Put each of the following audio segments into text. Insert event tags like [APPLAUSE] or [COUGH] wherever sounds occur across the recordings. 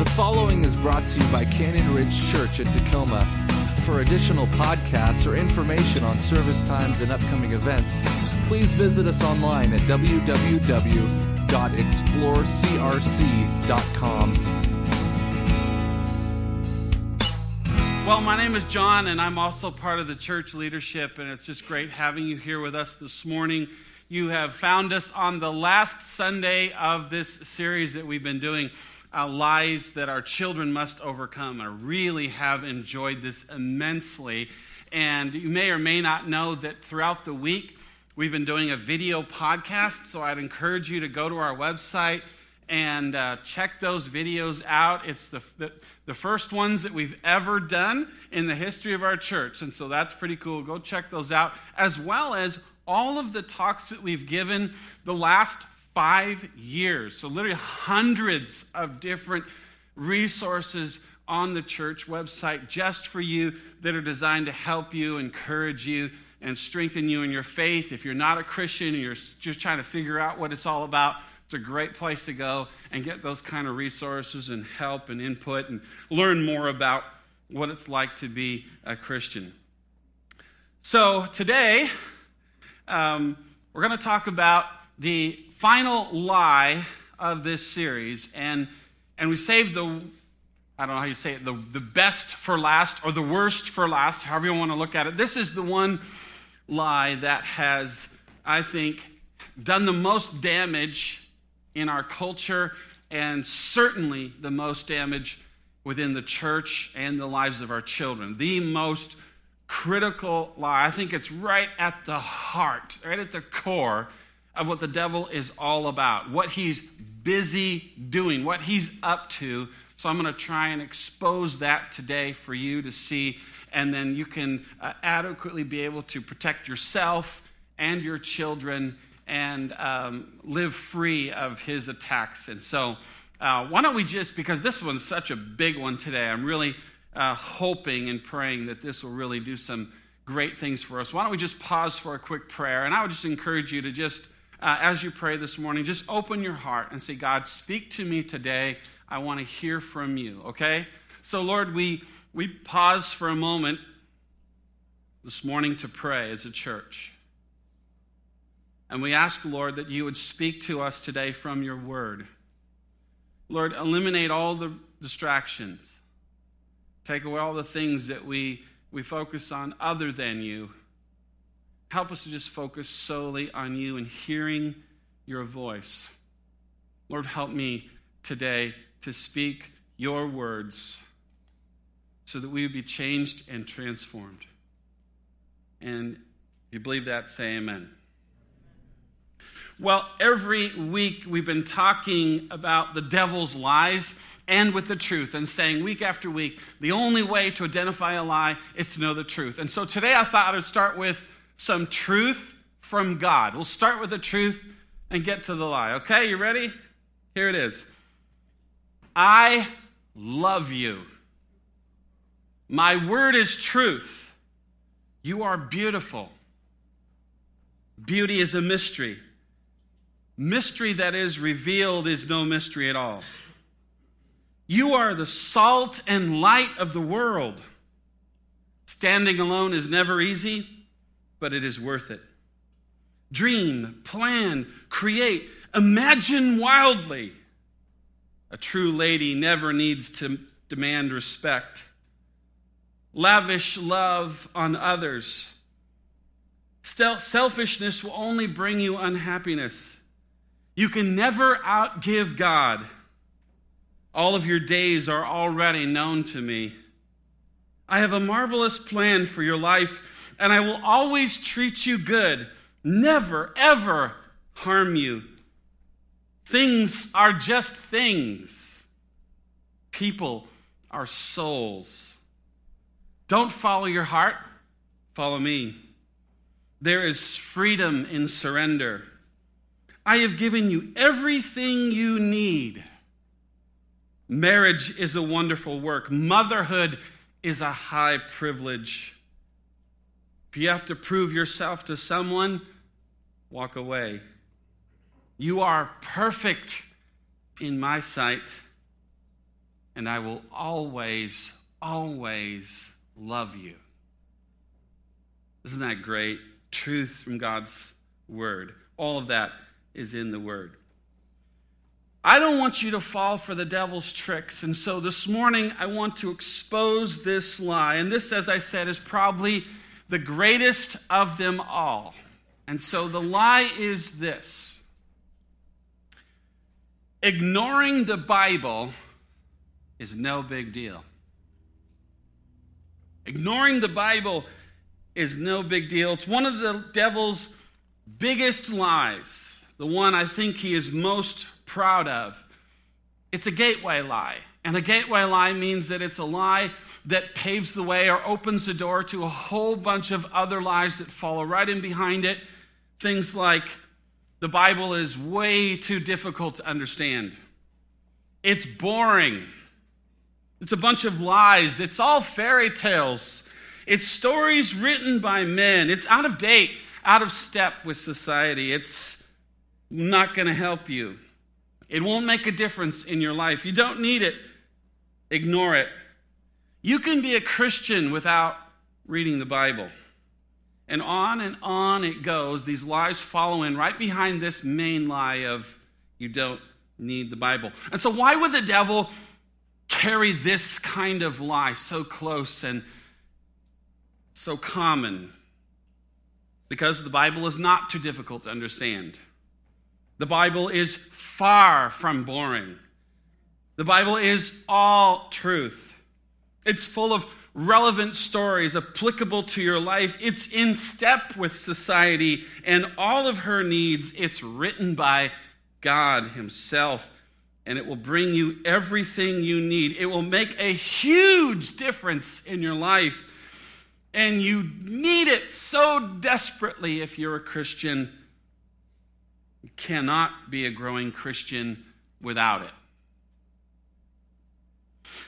The following is brought to you by Canyon Ridge Church at Tacoma. For additional podcasts or information on service times and upcoming events, please visit us online at www.explorecrc.com. Well, my name is John, and I'm also part of the church leadership, and it's just great having you here with us this morning. You have found us on the last Sunday of this series that we've been doing, uh, Lies That Our Children Must Overcome. I really have enjoyed this immensely. And you may or may not know that throughout the week, we've been doing a video podcast, so I'd encourage you to go to our website and uh, check those videos out. It's the, the, the, first ones that we've ever done in the history of our church. And so that's pretty cool. Go check those out, as well as all of the talks that we've given the last five years. So, literally, hundreds of different resources on the church website just for you that are designed to help you, encourage you, and strengthen you in your faith. If you're not a Christian and you're just trying to figure out what it's all about, it's a great place to go and get those kind of resources and help and input and learn more about what it's like to be a Christian. So, today, um, we're going to talk about the final lie of this series. And, and we saved the, I don't know how you say it, the, the best for last or the worst for last, however you want to look at it. This is the one lie that has, I think, done the most damage in our culture and certainly the most damage within the church and the lives of our children. The most critical lie. I think it's right at the heart, right at the core of what the devil is all about, what he's busy doing, what he's up to. So I'm going to try and expose that today for you to see, and then you can uh, adequately be able to protect yourself and your children and um, live free of his attacks. And so, uh, why don't we just, because this one's such a big one today, I'm really uh, hoping and praying that this will really do some great things for us. Why don't we just pause for a quick prayer? And I would just encourage you to just, uh, as you pray this morning, just open your heart and say, God, speak to me today. I want to hear from you, okay? So, Lord, we, we pause for a moment this morning to pray as a church. And we ask, Lord, that you would speak to us today from your word. Lord, eliminate all the distractions. Take away all the things that we, we focus on other than you. Help us to just focus solely on you and hearing your voice. Lord, help me today to speak your words so that we would be changed and transformed. And if you believe that, say amen. Well, every week we've been talking about the devil's lies and with the truth and saying week after week, the only way to identify a lie is to know the truth. And so today I thought I'd start with some truth from God. We'll start with the truth and get to the lie. Okay, you ready? Here it is. I love you. My word is truth. You are beautiful. Beauty is a mystery. Mystery that is revealed is no mystery at all. You are the salt and light of the world. Standing alone is never easy, but it is worth it. Dream, plan, create, imagine wildly. A true lady never needs to demand respect. Lavish love on others. Selfishness will only bring you unhappiness. You can never outgive God. All of your days are already known to me. I have a marvelous plan for your life, and I will always treat you good, never, ever harm you. Things are just things, people are souls. Don't follow your heart, follow me. There is freedom in surrender. I have given you everything you need Marriage is a wonderful work. Motherhood is a high privilege. If you have to prove yourself to someone, walk away. You are perfect in my sight, and I will always, always love you. Isn't that great? Truth from God's word. All of that is in the word. I don't want you to fall for the devil's tricks. And so this morning, I want to expose this lie. And this, as I said, is probably the greatest of them all. And so the lie is this ignoring the Bible is no big deal. Ignoring the Bible is no big deal. It's one of the devil's biggest lies, the one I think he is most proud of. It's a gateway lie. And a gateway lie means that it's a lie that paves the way or opens the door to a whole bunch of other lies that follow right in behind it. Things like the Bible is way too difficult to understand, it's boring, it's a bunch of lies, it's all fairy tales, it's stories written by men, it's out of date, out of step with society, it's not going to help you. It won't make a difference in your life. You don't need it. Ignore it. You can be a Christian without reading the Bible. And on and on it goes. These lies follow in right behind this main lie of you don't need the Bible. And so, why would the devil carry this kind of lie so close and so common? Because the Bible is not too difficult to understand. The Bible is far from boring. The Bible is all truth. It's full of relevant stories applicable to your life. It's in step with society and all of her needs. It's written by God Himself, and it will bring you everything you need. It will make a huge difference in your life, and you need it so desperately if you're a Christian. You cannot be a growing Christian without it.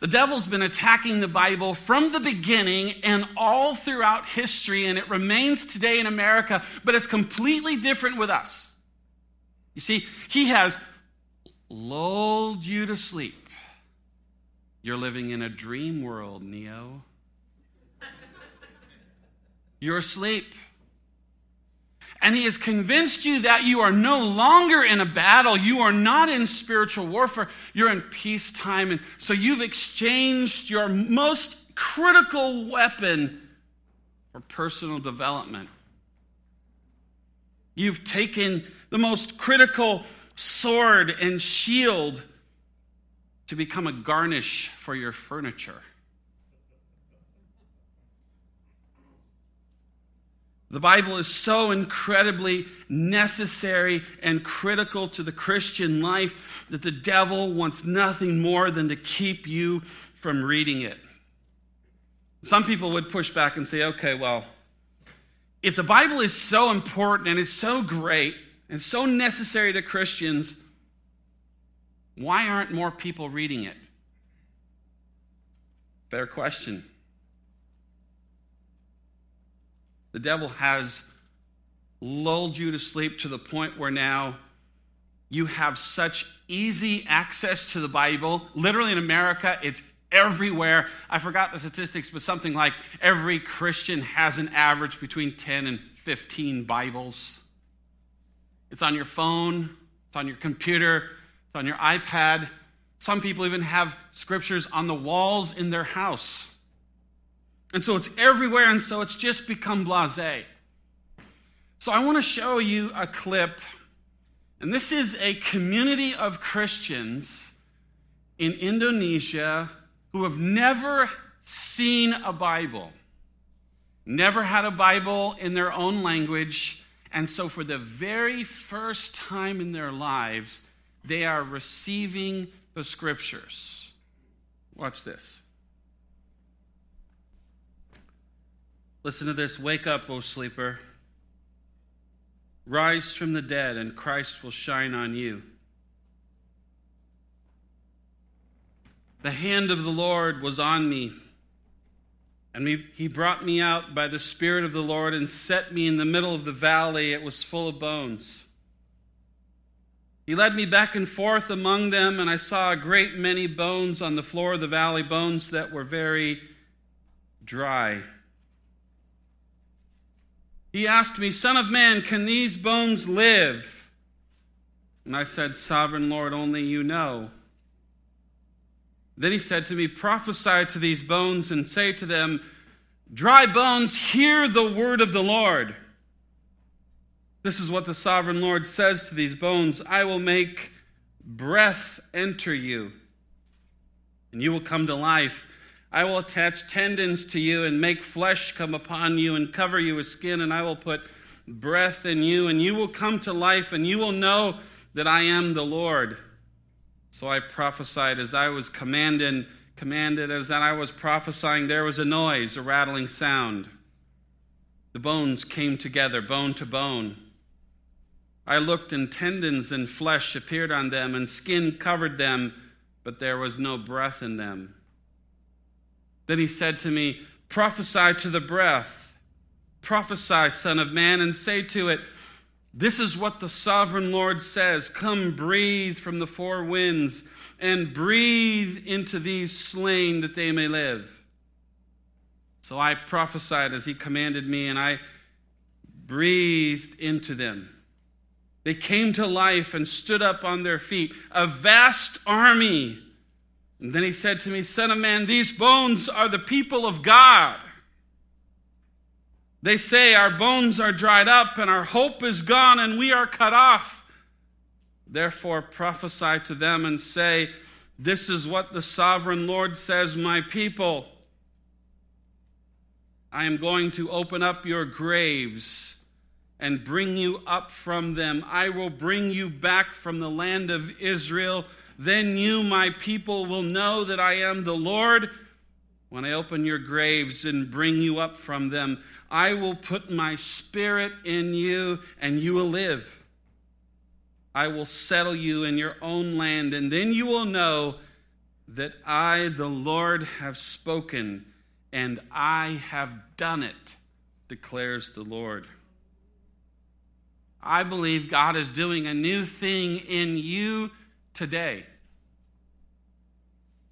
The devil's been attacking the Bible from the beginning and all throughout history, and it remains today in America, but it's completely different with us. You see, he has lulled you to sleep. You're living in a dream world, Neo. You're asleep and he has convinced you that you are no longer in a battle. You are not in spiritual warfare. You're in peacetime. And so you've exchanged your most critical weapon for personal development. You've taken the most critical sword and shield to become a garnish for your furniture. The Bible is so incredibly necessary and critical to the Christian life that the devil wants nothing more than to keep you from reading it. Some people would push back and say, okay, well, if the Bible is so important and it's so great and so necessary to Christians, why aren't more people reading it? Fair question. The devil has lulled you to sleep to the point where now you have such easy access to the Bible. Literally in America, it's everywhere. I forgot the statistics, but something like every Christian has an average between 10 and 15 Bibles. It's on your phone, it's on your computer, it's on your iPad. Some people even have scriptures on the walls in their house. And so it's everywhere, and so it's just become blase. So I want to show you a clip, and this is a community of Christians in Indonesia who have never seen a Bible, never had a Bible in their own language, and so for the very first time in their lives, they are receiving the scriptures. Watch this. Listen to this Wake up, O sleeper. Rise from the dead, and Christ will shine on you. The hand of the Lord was on me, and he brought me out by the Spirit of the Lord and set me in the middle of the valley. It was full of bones. He led me back and forth among them, and I saw a great many bones on the floor of the valley, bones that were very dry. He asked me, Son of man, can these bones live? And I said, Sovereign Lord, only you know. Then he said to me, Prophesy to these bones and say to them, Dry bones, hear the word of the Lord. This is what the sovereign Lord says to these bones I will make breath enter you, and you will come to life. I will attach tendons to you and make flesh come upon you and cover you with skin, and I will put breath in you, and you will come to life, and you will know that I am the Lord. So I prophesied as I was commanded, commanded as I was prophesying, there was a noise, a rattling sound. The bones came together, bone to bone. I looked, and tendons and flesh appeared on them, and skin covered them, but there was no breath in them. Then he said to me, Prophesy to the breath. Prophesy, Son of Man, and say to it, This is what the sovereign Lord says Come, breathe from the four winds, and breathe into these slain that they may live. So I prophesied as he commanded me, and I breathed into them they came to life and stood up on their feet, a vast army. And then he said to me, Son of man, these bones are the people of God. They say, Our bones are dried up, and our hope is gone, and we are cut off. Therefore, prophesy to them and say, This is what the sovereign Lord says, My people. I am going to open up your graves and bring you up from them. I will bring you back from the land of Israel. Then you, my people, will know that I am the Lord. When I open your graves and bring you up from them, I will put my spirit in you, and you will live. I will settle you in your own land, and then you will know that I, the Lord, have spoken, and I have done it, declares the Lord. I believe God is doing a new thing in you today.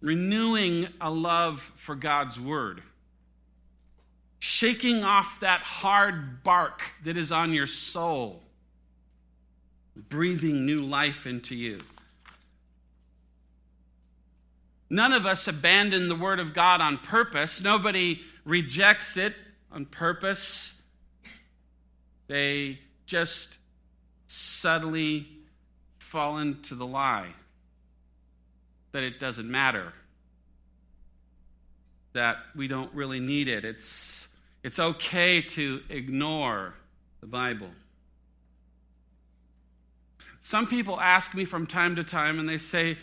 Renewing a love for God's word. Shaking off that hard bark that is on your soul. Breathing new life into you. None of us abandon the Word of God on purpose. Nobody rejects it on purpose. They just subtly fall into the lie that it doesn't matter, that we don't really need it. It's, it's okay to ignore the Bible. Some people ask me from time to time and they say,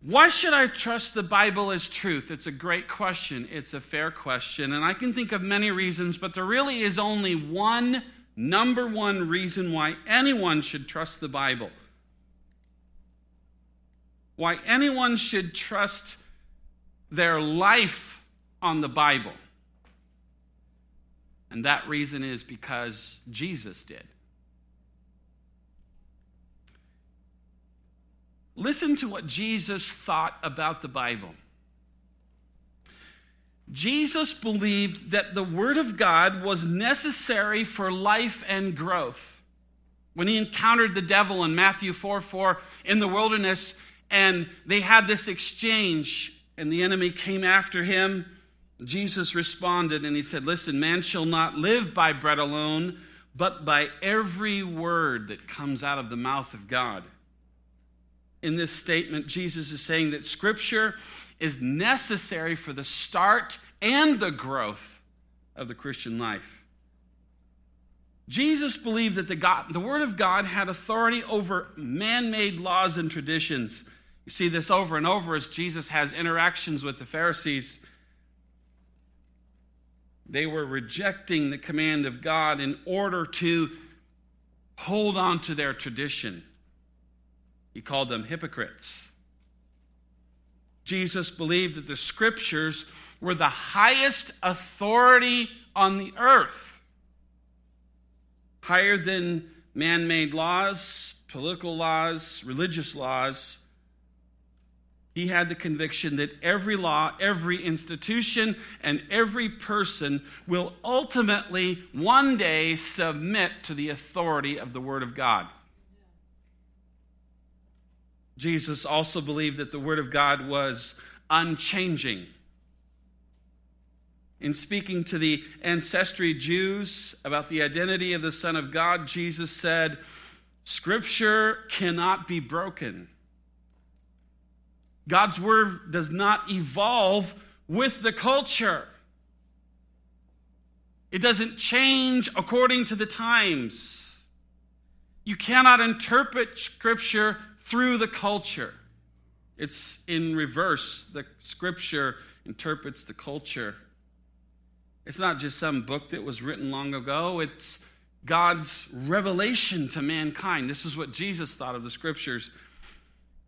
why should I trust the Bible as truth? It's a great question. It's a fair question. And I can think of many reasons, but there really is only one Number one reason why anyone should trust the Bible. Why anyone should trust their life on the Bible. And that reason is because Jesus did. Listen to what Jesus thought about the Bible. Jesus believed that the Word of God was necessary for life and growth. When he encountered the devil in Matthew 4 4 in the wilderness, and they had this exchange, and the enemy came after him, Jesus responded and he said, Listen, man shall not live by bread alone, but by every word that comes out of the mouth of God. In this statement, Jesus is saying that Scripture is necessary for the start and the growth of the Christian life. Jesus believed that the, God, the Word of God had authority over man made laws and traditions. You see this over and over as Jesus has interactions with the Pharisees. They were rejecting the command of God in order to hold on to their tradition. He called them hypocrites. Jesus believed that the scriptures were the highest authority on the earth, higher than man made laws, political laws, religious laws. He had the conviction that every law, every institution, and every person will ultimately one day submit to the authority of the Word of God. Jesus also believed that the Word of God was unchanging. In speaking to the ancestry Jews about the identity of the Son of God, Jesus said, Scripture cannot be broken. God's Word does not evolve with the culture. It doesn't change according to the times. You cannot interpret Scripture through the culture. It's in reverse. The Scripture interprets the culture. It's not just some book that was written long ago, it's God's revelation to mankind. This is what Jesus thought of the scriptures.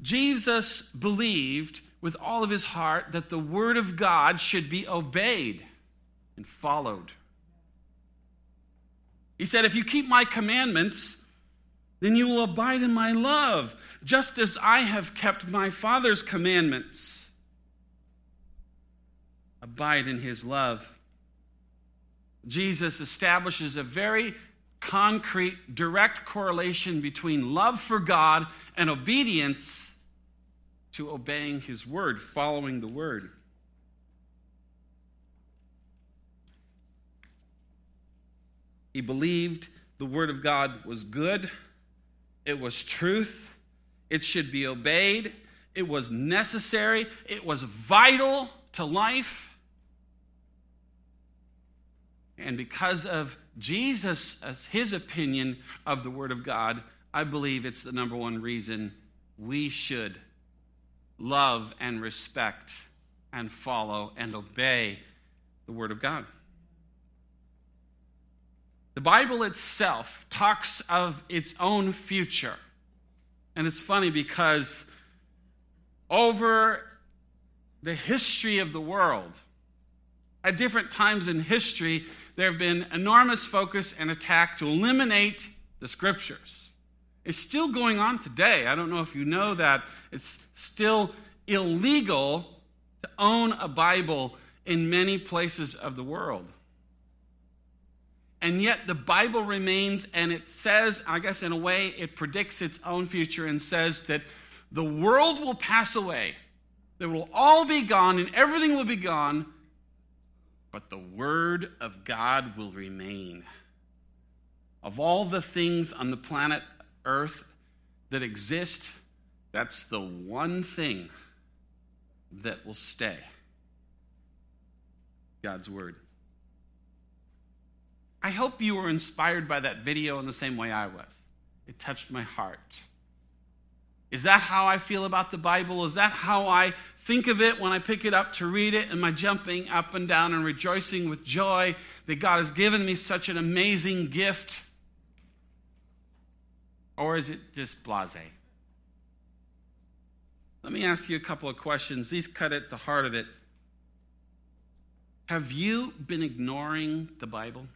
Jesus believed with all of his heart that the word of God should be obeyed and followed. He said, If you keep my commandments, then you will abide in my love, just as I have kept my Father's commandments. Abide in his love. Jesus establishes a very concrete, direct correlation between love for God and obedience to obeying His word, following the word. He believed the word of God was good, it was truth, it should be obeyed, it was necessary, it was vital to life. And because of Jesus, his opinion of the Word of God, I believe it's the number one reason we should love and respect and follow and obey the Word of God. The Bible itself talks of its own future. And it's funny because over the history of the world, at different times in history, there have been enormous focus and attack to eliminate the scriptures. It's still going on today. I don't know if you know that. It's still illegal to own a Bible in many places of the world. And yet the Bible remains, and it says, I guess in a way, it predicts its own future and says that the world will pass away. They will all be gone, and everything will be gone, but the Word of God will remain. Of all the things on the planet Earth that exist, that's the one thing that will stay God's Word. I hope you were inspired by that video in the same way I was. It touched my heart. Is that how I feel about the Bible? Is that how I think of it when I pick it up to read it? Am I jumping up and down and rejoicing with joy that God has given me such an amazing gift? Or is it just blase? Let me ask you a couple of questions. These cut at the heart of it. Have you been ignoring the Bible?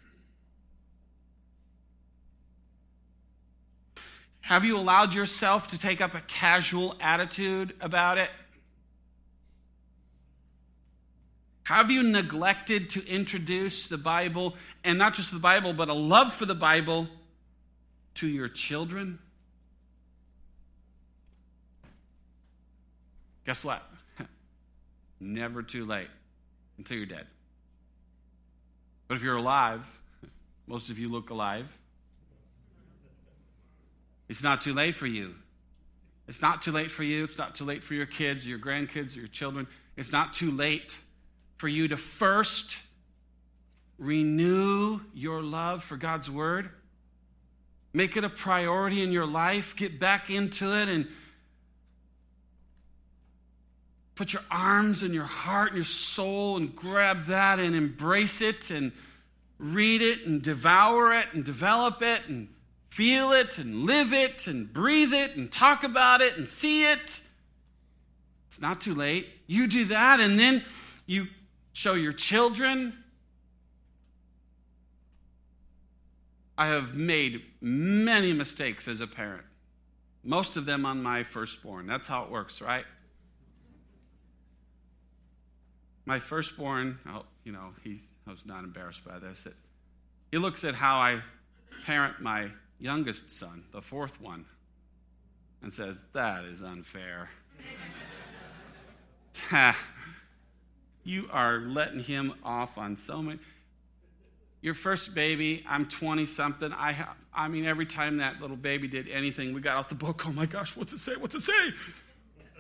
Have you allowed yourself to take up a casual attitude about it? Have you neglected to introduce the Bible, and not just the Bible, but a love for the Bible to your children? Guess what? [LAUGHS] Never too late until you're dead. But if you're alive, [LAUGHS] most of you look alive, it's not too late for you. It's not too late for you. It's not too late for your kids, your grandkids, your children. It's not too late for you to first renew your love for God's Word. Make it a priority in your life. Get back into it and put your arms and your heart and your soul and grab that and embrace it and read it and devour it and develop it and feel it and live it and breathe it and talk about it and see it. It's not too late. You do that and then you show your children. I have made many mistakes as a parent, most of them on my firstborn. That's how it works, right? My firstborn, oh, you know, he I was not embarrassed by this. It, he looks at how I parent my youngest son, the fourth one, and says, That is unfair. [LAUGHS] you are letting him off on so many. Your first baby, I'm 20 something. I, I mean, every time that little baby did anything, we got out the book. Oh my gosh, what's it say? What's it say?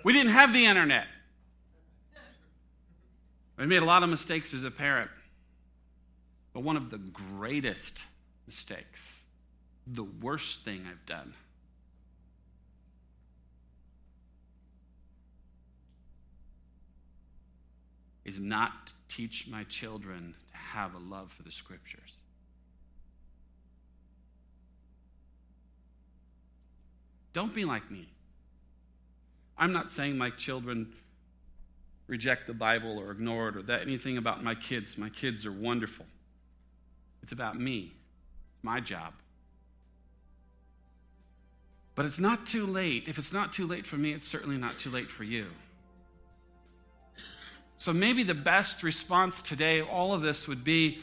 We didn't have the internet. I made a lot of mistakes as a parent. But one of the greatest mistakes, the worst thing I've done, is not to teach my children to have a love for the scriptures. Don't be like me. I'm not saying my children reject the Bible or ignore it or that anything about my kids. My kids are wonderful. It's about me. It's my job. But it's not too late. If it's not too late for me, it's certainly not too late for you. So maybe the best response today, all of this would be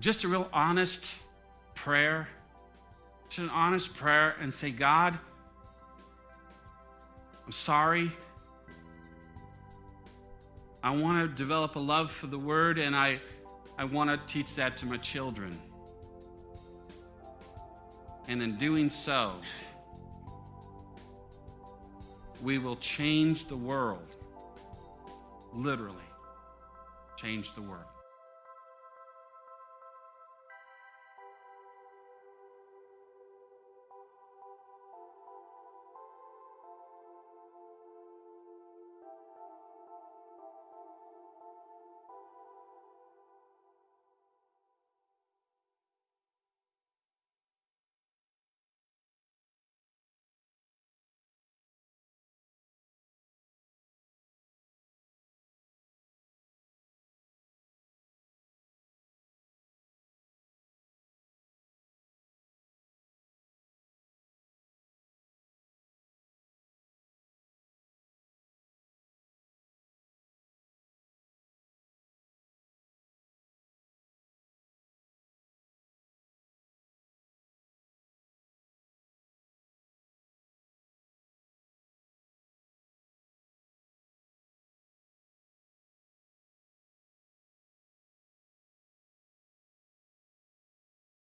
just a real honest prayer. Just an honest prayer and say, God, I'm sorry. I want to develop a love for the word, and I, I want to teach that to my children. And in doing so, we will change the world literally change the world.